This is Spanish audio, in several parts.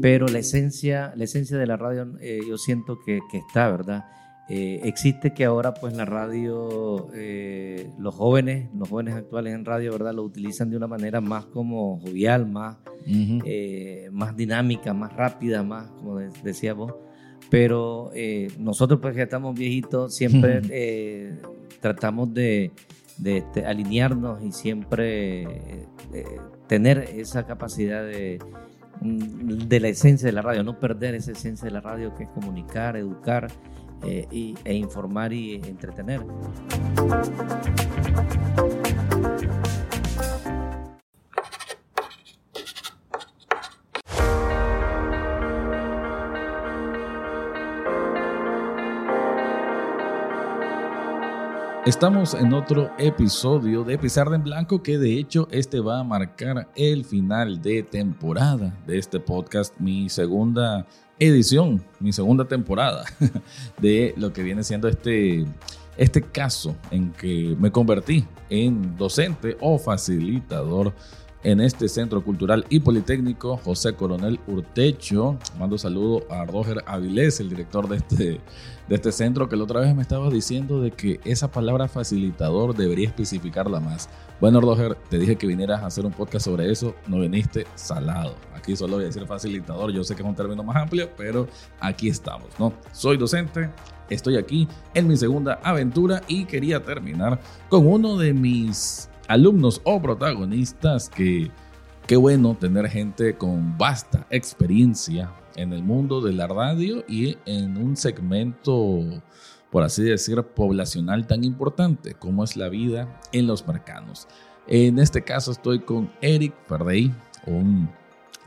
Pero la esencia, la esencia de la radio eh, yo siento que, que está, ¿verdad? Eh, existe que ahora pues la radio, eh, los jóvenes, los jóvenes actuales en radio, ¿verdad? Lo utilizan de una manera más como jovial, más, más dinámica, más rápida, más, como decía vos. Pero nosotros pues que estamos viejitos, siempre tratamos de, de este, alinearnos y siempre tener esa capacidad de Mm, de la esencia de la radio, no perder esa esencia de la radio que es comunicar, educar eh, y, e informar y entretener. Estamos en otro episodio de Pizarra en Blanco que de hecho este va a marcar el final de temporada de este podcast, mi segunda edición, mi segunda temporada de lo que viene siendo este, este caso en que me convertí en docente o facilitador en este Centro Cultural y Politécnico José Coronel Urtecho. Mando saludo a Roger Avilés, el director de este, de este centro, que la otra vez me estaba diciendo de que esa palabra facilitador debería especificarla más. Bueno, Roger, te dije que vinieras a hacer un podcast sobre eso, no viniste salado. Aquí solo voy a decir facilitador, yo sé que es un término más amplio, pero aquí estamos, ¿no? Soy docente, estoy aquí en mi segunda aventura y quería terminar con uno de mis alumnos o protagonistas que qué bueno tener gente con vasta experiencia en el mundo de la radio y en un segmento, por así decir, poblacional tan importante como es la vida en los mercados. En este caso estoy con Eric Ferdey, un,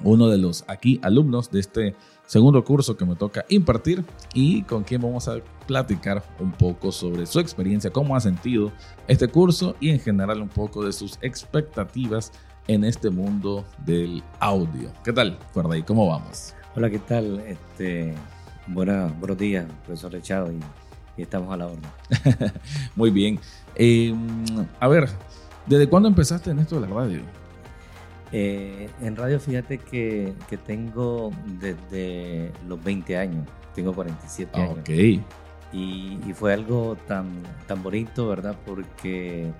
uno de los aquí alumnos de este segundo curso que me toca impartir y con quien vamos a platicar un poco sobre su experiencia, cómo ha sentido este curso y en general un poco de sus expectativas en este mundo del audio. ¿Qué tal, Ferday? ¿Cómo vamos? Hola, ¿qué tal? Este, buena, buenos días, profesor Echado, y, estamos a la orden. Muy bien. Em, a ver, ¿desde cuándo empezaste en esto de la radio? Eh, en radio, fíjate que, que, tengo desde los 20 años, tengo 47 ah, años. Ok. Y, y, fue algo tan, tan bonito, ¿verdad? Porque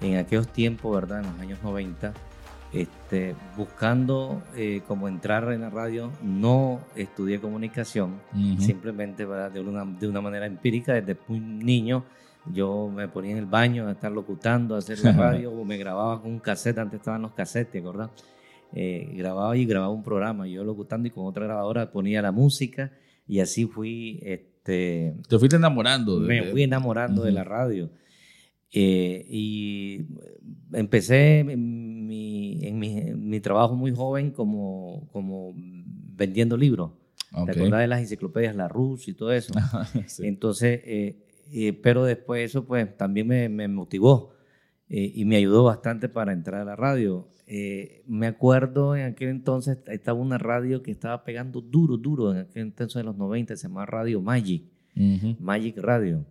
en aquellos tiempos, ¿verdad? En los años 90, este, buscando eh, cómo entrar en la radio, no estudié comunicación, simplemente De, una, de una manera empírica, desde muy niño yo me ponía en el baño a estar locutando, a hacer la radio, o me grababa con un cassette, antes estaban los cassettes, ¿verdad? Eh, grababa y grababa un programa, yo locutando y con otra grabadora ponía la música y así fui... Este, Te fuiste enamorando. me fui enamorando de la radio. Eh, y empecé en, mi, en mi, trabajo muy joven como, como vendiendo libros. ¿Te acordás de las enciclopedias, la Rus y todo eso? Entonces, eh, pero después eso pues también me, me motivó eh, y me ayudó bastante para entrar a la radio. Eh, me acuerdo en aquel entonces estaba una radio que estaba pegando duro, duro, en aquel entonces de los 90, se llamaba Radio Magic, Magic Radio.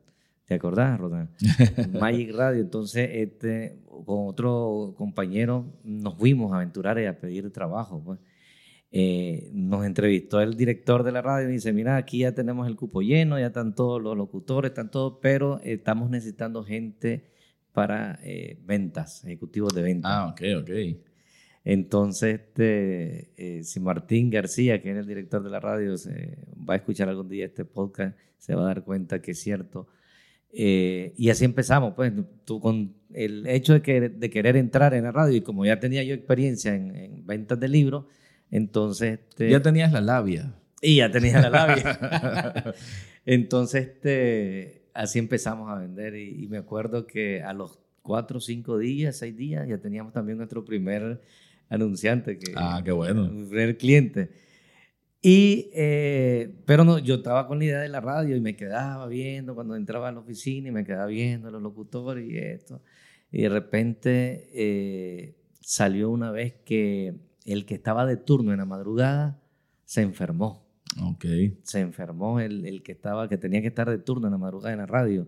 ¿Te acordás, Rodán? Magic Radio. Entonces, este, con otro compañero nos fuimos a aventurar y a pedir trabajo. Pues. Eh, nos entrevistó el director de la radio y dice, mira, aquí ya tenemos el cupo lleno, ya están todos los locutores, están todos, pero estamos necesitando gente para eh, ventas, ejecutivos de ventas. Ah, ok, ok. Entonces, este, eh, si Martín García, que es el director de la radio, se va a escuchar algún día este podcast, se va a dar cuenta que es cierto. y así empezamos, pues, tú, con el hecho de, que, de querer entrar en la radio y como ya tenía yo experiencia en, en ventas de libros, entonces... Este, ya tenías la labia. Y ya tenías la labia. Entonces, este, así empezamos a vender y, me acuerdo que a los cuatro, cinco días, seis días, ya teníamos también nuestro primer anunciante. Que, ah, qué bueno. primer cliente. Y, eh, pero no, yo estaba con la idea de la radio y me quedaba viendo cuando entraba a la oficina y me quedaba viendo a los locutores y esto. Y de repente eh, salió una vez que el que estaba de turno en la madrugada se enfermó. Ok. Se enfermó el, el, que estaba, que tenía que estar de turno en la madrugada en la radio.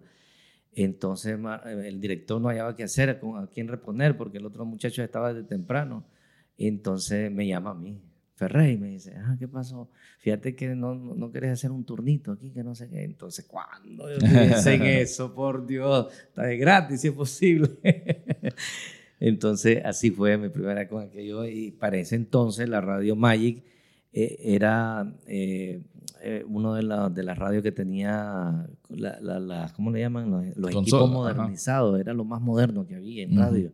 Entonces el director no hallaba qué hacer, a quién responder, porque el otro muchacho estaba de temprano. entonces me llama a mí, Ferrey, me dice, ah, ¿qué pasó? Fíjate que no, no, querés hacer un turnito aquí, que no sé qué. Entonces, ¿cuándo dicen eso? Por Dios, está de gratis si es posible. Entonces, así fue mi primera con aquello. Y para ese entonces, la radio Magic eh, era eh, eh, uno de, de las radios que tenía, la, ¿cómo le llaman? Los, equipos modernizados, era lo más moderno que había en radio.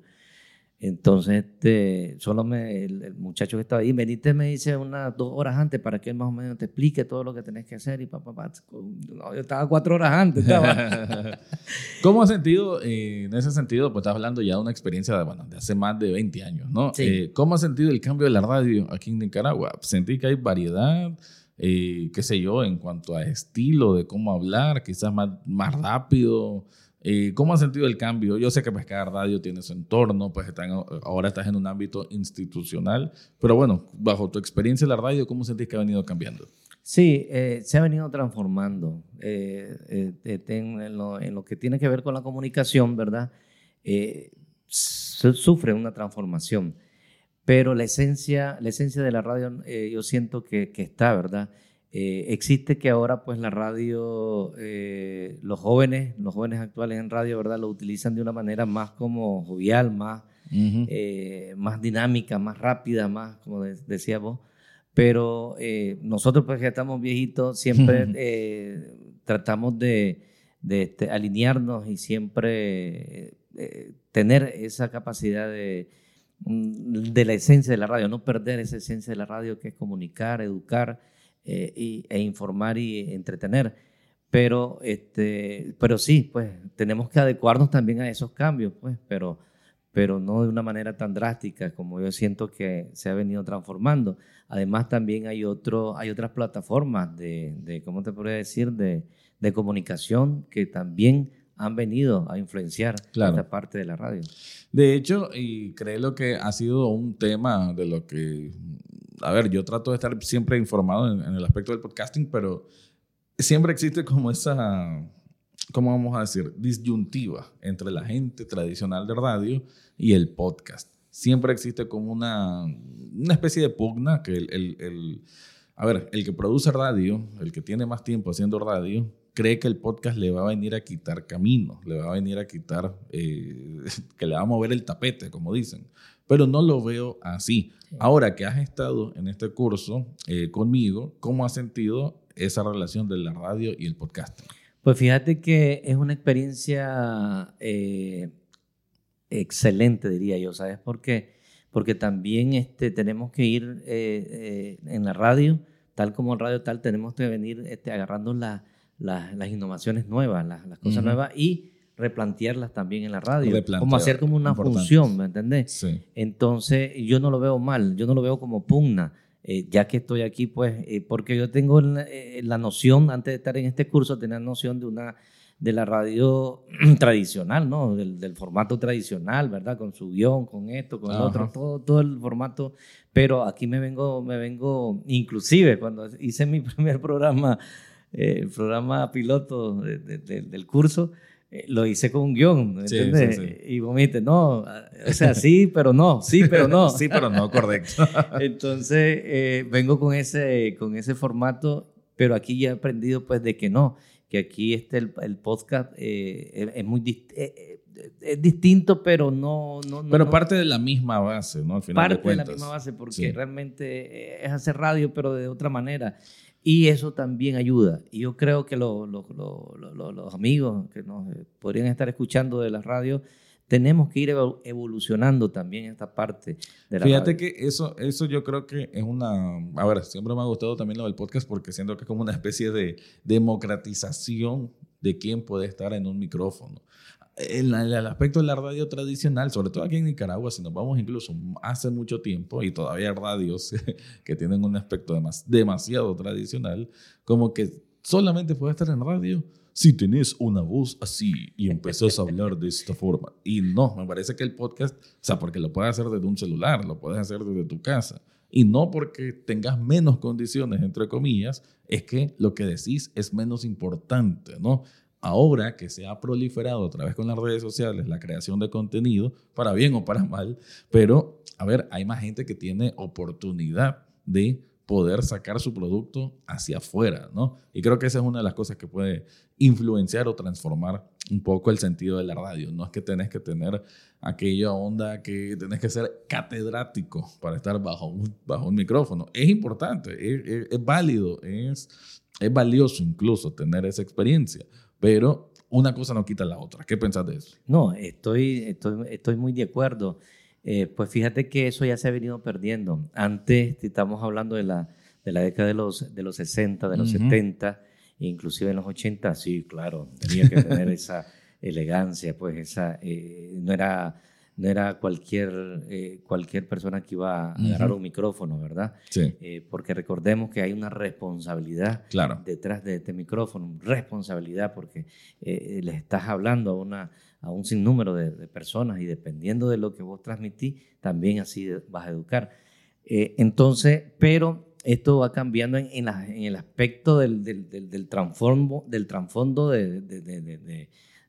Entonces, este, solo me, el, muchacho que estaba ahí, veniste me dice unas dos horas antes para que él más o menos te explique todo lo que tenés que hacer y papá, pa, no, yo estaba cuatro horas antes. ¿Cómo has sentido, eh, en ese sentido, pues estás hablando ya de una experiencia de, bueno, de hace más de 20 años, ¿no? Eh, ¿Cómo has sentido el cambio de la radio aquí en Nicaragua? Sentí que hay variedad, eh, qué sé yo, en cuanto a estilo de cómo hablar, quizás más, más rápido. Eh, ¿Cómo has sentido el cambio? Yo sé que pues cada radio tiene su entorno, pues ahora estás en un ámbito institucional, pero bueno, bajo tu experiencia en la radio, ¿cómo sentís que ha venido cambiando? Sí, eh, se ha venido transformando eh, en, lo, que tiene que ver con la comunicación, ¿verdad? sufre una transformación, pero la esencia, la esencia de la radio yo siento que está, ¿verdad? Eh, existe que ahora pues la radio, eh, los jóvenes, los jóvenes actuales en radio, ¿verdad? Lo utilizan de una manera más como jovial, más, eh, más dinámica, más rápida, más, como decía vos. Pero nosotros pues que estamos viejitos, siempre tratamos de, de este, alinearnos y siempre tener esa capacidad de, mm, de la esencia de la radio, no perder esa esencia de la radio que es comunicar, educar eh, e informar y entretener. Pero, este, pero sí, pues tenemos que adecuarnos también a esos cambios, pues, pero, pero no de una manera tan drástica como yo siento que se ha venido transformando. Además, también hay, otro, hay otras plataformas de, de ¿cómo te podría decir?, de, de comunicación que también han venido a influenciar esta parte de la radio. De hecho, y creo que ha sido un tema de lo que a ver, yo trato de estar siempre informado en, el aspecto del podcasting, pero siempre existe como esa, ¿cómo vamos a decir? Disyuntiva entre la gente tradicional de radio y el podcast. Siempre existe como una, una especie de pugna que el, el, a ver, el que produce radio, el que tiene más tiempo haciendo radio, cree que el podcast le va a venir a quitar camino, le va a venir a quitar, eh, que le va a mover el tapete, como dicen pero no lo veo así. Ahora que has estado en este curso eh, conmigo, ¿cómo has sentido esa relación de la radio y el podcast? Pues fíjate que es una experiencia eh, excelente, diría yo. ¿Sabes por qué? Porque también este, tenemos que ir eh, en la radio, tal como en radio tal, tenemos que venir este, agarrando las innovaciones nuevas, las, cosas nuevas y replantearlas también en la radio, como hacer como una función, ¿me entendés? Sí. Entonces, yo no lo veo mal, yo no lo veo como pugna, eh, ya que estoy aquí, pues, eh, porque yo tengo eh, la, noción, antes de estar en este curso, tenía noción de una de la radio tradicional, ¿no? Del, formato tradicional, ¿verdad? Con su guion, con esto, con el otro, todo, todo el formato. Pero aquí me vengo, me vengo, inclusive cuando hice mi primer programa, el programa piloto del curso, lo hice con un guion, ¿entiendes? Y vos me dijiste, no, o sea, sí, pero no, sí, pero no. sí, pero no, correcto. Entonces, eh, vengo con ese, con ese formato, pero aquí ya he aprendido pues de que no, que aquí este, el, el podcast eh, es muy es distinto, pero no... no, pero parte de la misma base, ¿no? Al final parte de, la misma base, porque realmente es hacer radio, pero de otra manera. Y eso también ayuda. Y yo creo que los amigos que nos eh, podrían estar escuchando de la radio, tenemos que ir evolucionando también esta parte de la Fíjate que eso, eso yo creo que es una... A ver, siempre me ha gustado también lo del podcast porque siento que es como una especie de democratización de quién puede estar en un micrófono el, el, aspecto de la radio tradicional, sobre todo aquí en Nicaragua, si nos vamos incluso hace mucho tiempo, y todavía hay radios que tienen un aspecto demasiado tradicional, como que solamente puede estar en radio si tenés una voz así y empezás a hablar de esta forma. Y no, me parece que el podcast, o sea, porque lo puedes hacer desde un celular, lo puedes hacer desde tu casa. Y no porque tengas menos condiciones, entre comillas, es que lo que decís es menos importante, ¿no? Ahora que se ha proliferado otra vez con las redes sociales la creación de contenido, para bien o para mal, pero a ver, hay más gente que tiene oportunidad de poder sacar su producto hacia afuera, ¿no? Y creo que esa es una de las cosas que puede influenciar o transformar un poco el sentido de la radio. No es que tenés que tener aquella onda que tenés que ser catedrático para estar bajo un, bajo un micrófono. Es importante, es, es válido, es, es valioso incluso tener esa experiencia, pero una cosa no quita la otra. ¿Qué pensás de eso? No, estoy, estoy, estoy muy de acuerdo. Eh, pues fíjate que eso ya se ha venido perdiendo. Antes, estamos hablando de la, de la década de los, de los 60, de los 70, inclusive en los 80, sí, claro, tenía que tener esa elegancia, pues esa, eh, no era no era cualquier, eh, cualquier persona que iba a agarrar un micrófono, ¿verdad? Sí. porque recordemos que hay una responsabilidad claro. detrás de este micrófono, responsabilidad porque le estás hablando a una, a un sinnúmero de, personas y dependiendo de lo que vos transmitís, también así vas a educar. Eh, entonces, pero esto va cambiando en, en, el aspecto del, del, del, del trasfondo de,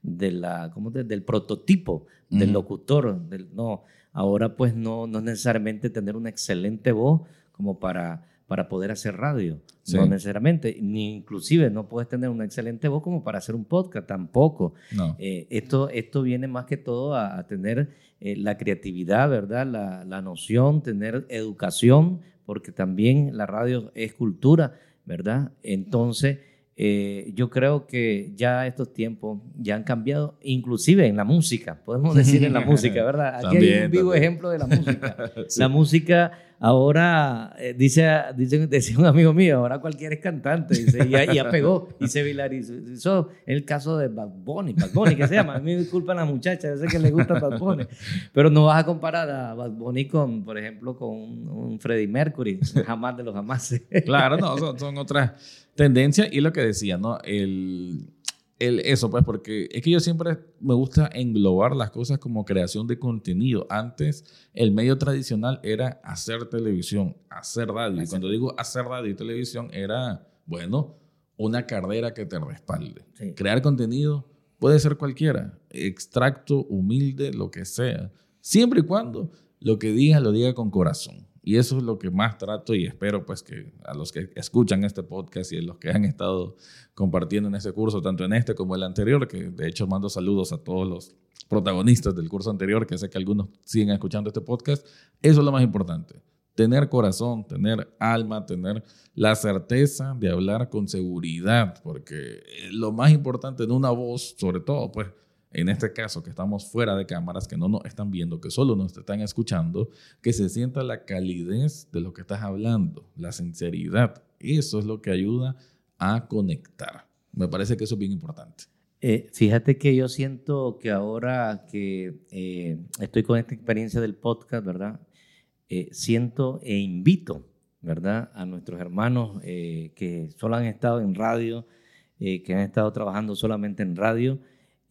de, la, ¿cómo del prototipo del locutor. Del, no, ahora pues no, no es necesariamente tener una excelente voz como para para poder hacer radio. No necesariamente, ni inclusive no puedes tener una excelente voz como para hacer un podcast, tampoco. Eh, esto, esto viene más que todo a, tener eh, la creatividad, ¿verdad? La, la, noción, tener educación, porque también la radio es cultura, ¿verdad? Entonces, eh, yo creo que ya estos tiempos ya han cambiado, inclusive en la música, podemos decir en la música, ¿verdad? Aquí hay un vivo ejemplo de la música. La música ahora, eh, dice, dice, decía un amigo mío, ahora cualquiera es cantante, dice, y, ya, pegó y se Eso es el caso de Bad Bunny, Bad Bunny, que se llama. A mí me disculpan las muchachas, yo sé que le gusta Bad Bunny, pero no vas a comparar a Bad Bunny con, por ejemplo, con un, Freddie Mercury, jamás de los jamás. claro, no, son, son otras tendencias y lo que decía, ¿no? El eso, pues, porque es que yo siempre me gusta englobar las cosas como creación de contenido. Antes, el medio tradicional era hacer televisión, hacer radio. Y cuando digo hacer radio y televisión, era, bueno, una carrera que te respalde. Crear contenido puede ser cualquiera, extracto, humilde, lo que sea. Siempre y cuando lo que diga lo diga con corazón. Y eso es lo que más trato y espero pues que a los que escuchan este podcast y a los que han estado compartiendo en ese curso, tanto en este como el anterior, que de hecho mando saludos a todos los protagonistas del curso anterior, que sé que algunos siguen escuchando este podcast, eso es lo más importante. Tener corazón, tener alma, tener la certeza de hablar con seguridad, porque lo más importante en una voz, sobre todo, pues en este caso que estamos fuera de cámaras, que no nos están viendo, que solo nos están escuchando, que se sienta la calidez de lo que estás hablando, la sinceridad. Eso es lo que ayuda a conectar. Me parece que eso es bien importante. Eh, fíjate que yo siento que ahora que eh, estoy con esta experiencia del podcast, ¿verdad? Eh, siento e invito, ¿verdad? A nuestros hermanos que solo han estado en radio, que han estado trabajando solamente en radio,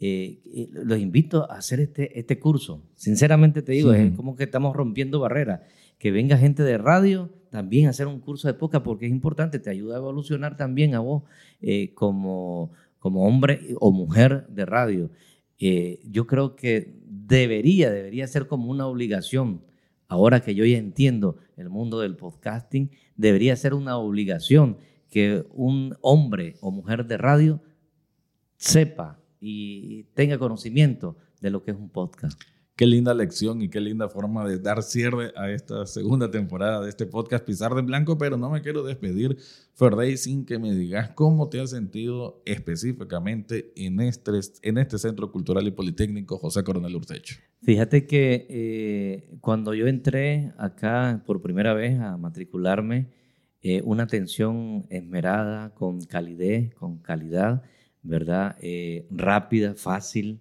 eh, eh, los invito a hacer este, este curso. Sinceramente te digo, es como que estamos rompiendo barreras. Que venga gente de radio también a hacer un curso de podcast porque es importante, te ayuda a evolucionar también a vos eh, como, como hombre o mujer de radio. yo creo que debería, debería ser como una obligación. Ahora que yo ya entiendo el mundo del podcasting, debería ser una obligación que un hombre o mujer de radio sepa y tenga conocimiento de lo que es un podcast. Qué linda lección y qué linda forma de dar cierre a esta segunda temporada de este podcast Pisar de Blanco, pero no me quiero despedir, Ferday, sin que me digas cómo te has sentido específicamente en este, en este Centro Cultural y Politécnico José Coronel Urtecho. Fíjate que eh, cuando yo entré acá por primera vez a matricularme, eh, una atención esmerada, con calidez, con calidad, ¿verdad? Eh, rápida, fácil,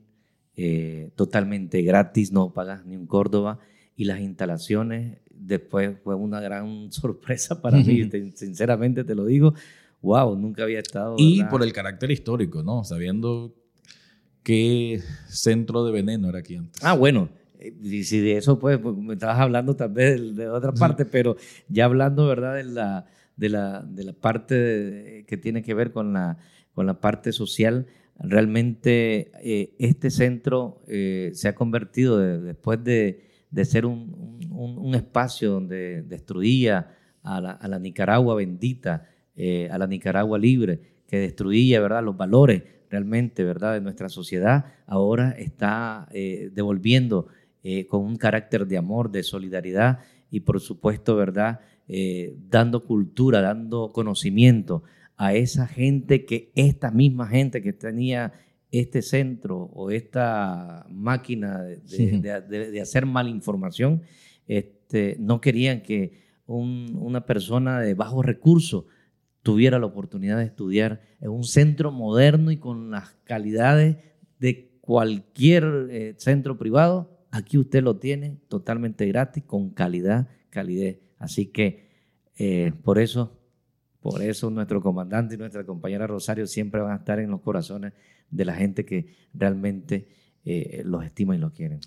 eh, totalmente gratis, no pagas ni un Córdoba. Y las instalaciones después fue una gran sorpresa para mí, sinceramente te lo digo. Wow, nunca había estado. Y por el carácter histórico, ¿no? Sabiendo qué centro de veneno era aquí antes. Ah, bueno, eh, y si de eso pues, pues, me estabas hablando también de, otra parte, pero ya hablando, ¿verdad? De la, de la, de la parte que tiene que ver con la con la parte social, realmente eh, este centro eh, se ha convertido después de, ser un, espacio donde destruía a la, Nicaragua bendita, eh, a la Nicaragua libre, que destruía ¿verdad? los valores realmente ¿verdad? de nuestra sociedad, ahora está devolviendo con un carácter de amor, de solidaridad y por supuesto, ¿verdad? dando cultura, dando conocimiento a esa gente que esta misma gente que tenía este centro o esta máquina de, hacer malinformación, este, no querían que una persona de bajos recursos tuviera la oportunidad de estudiar en un centro moderno y con las calidades de cualquier eh, centro privado. Aquí usted lo tiene totalmente gratis, con calidad, calidez. Así que eh, por eso por eso nuestro comandante y nuestra compañera Rosario siempre van a estar en los corazones de la gente que realmente eh, los estima y los quiere.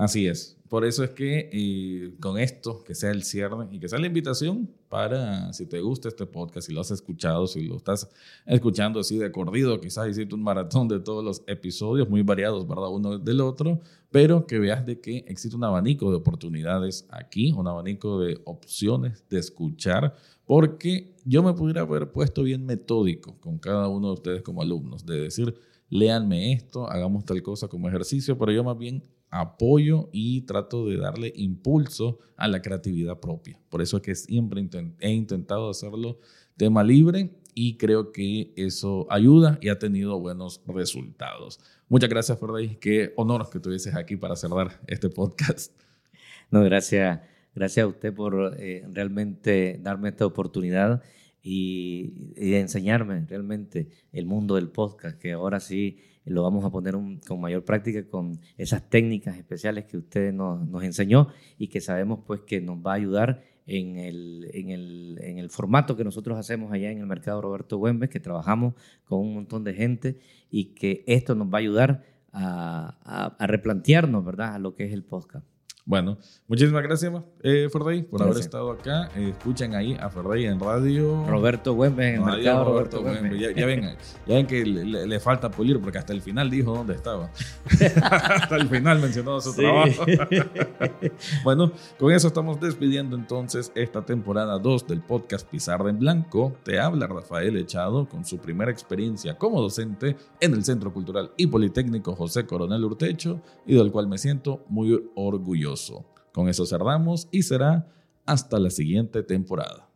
Así es. Por eso es que eh, con esto, que sea el cierre y que sea la invitación para, si te gusta este podcast, si lo has escuchado, si lo estás escuchando así de corrido, quizás hiciste un maratón de todos los episodios muy variados, ¿verdad? Uno del otro, pero que veas de que existe un abanico de oportunidades aquí, un abanico de opciones de escuchar porque yo me pudiera haber puesto bien metódico con cada uno de ustedes como alumnos, de decir, léanme esto, hagamos tal cosa como ejercicio, pero yo más bien apoyo y trato de darle impulso a la creatividad propia. Por eso es que siempre he intentado hacerlo tema libre y creo que eso ayuda y ha tenido buenos resultados. Muchas gracias, Ferday. Qué honor que estuvieses aquí para cerrar este podcast. No, gracias Gracias a usted por eh, realmente darme esta oportunidad y, enseñarme realmente el mundo del podcast, que ahora sí lo vamos a poner con mayor práctica con esas técnicas especiales que usted nos, nos, enseñó y que sabemos pues que nos va a ayudar en el, en, el, en el, formato que nosotros hacemos allá en el mercado Roberto Güembes, que trabajamos con un montón de gente y que esto nos va a ayudar a, a, a replantearnos, ¿verdad?, a lo que es el podcast. Bueno, muchísimas gracias, eh, por haber estado acá. Eh, escuchen ahí a Ferday en radio. Roberto Güemes en el mercado Roberto, Ya, ven, ya ven que le, falta pulir porque hasta el final dijo dónde estaba. hasta el final mencionó su trabajo. bueno, con eso estamos despidiendo entonces esta temporada 2 del podcast Pizarra en Blanco. Te habla Rafael Echado con su primera experiencia como docente en el Centro Cultural y Politécnico José Coronel Urtecho y del cual me siento muy orgulloso. Con eso cerramos y será hasta la siguiente temporada.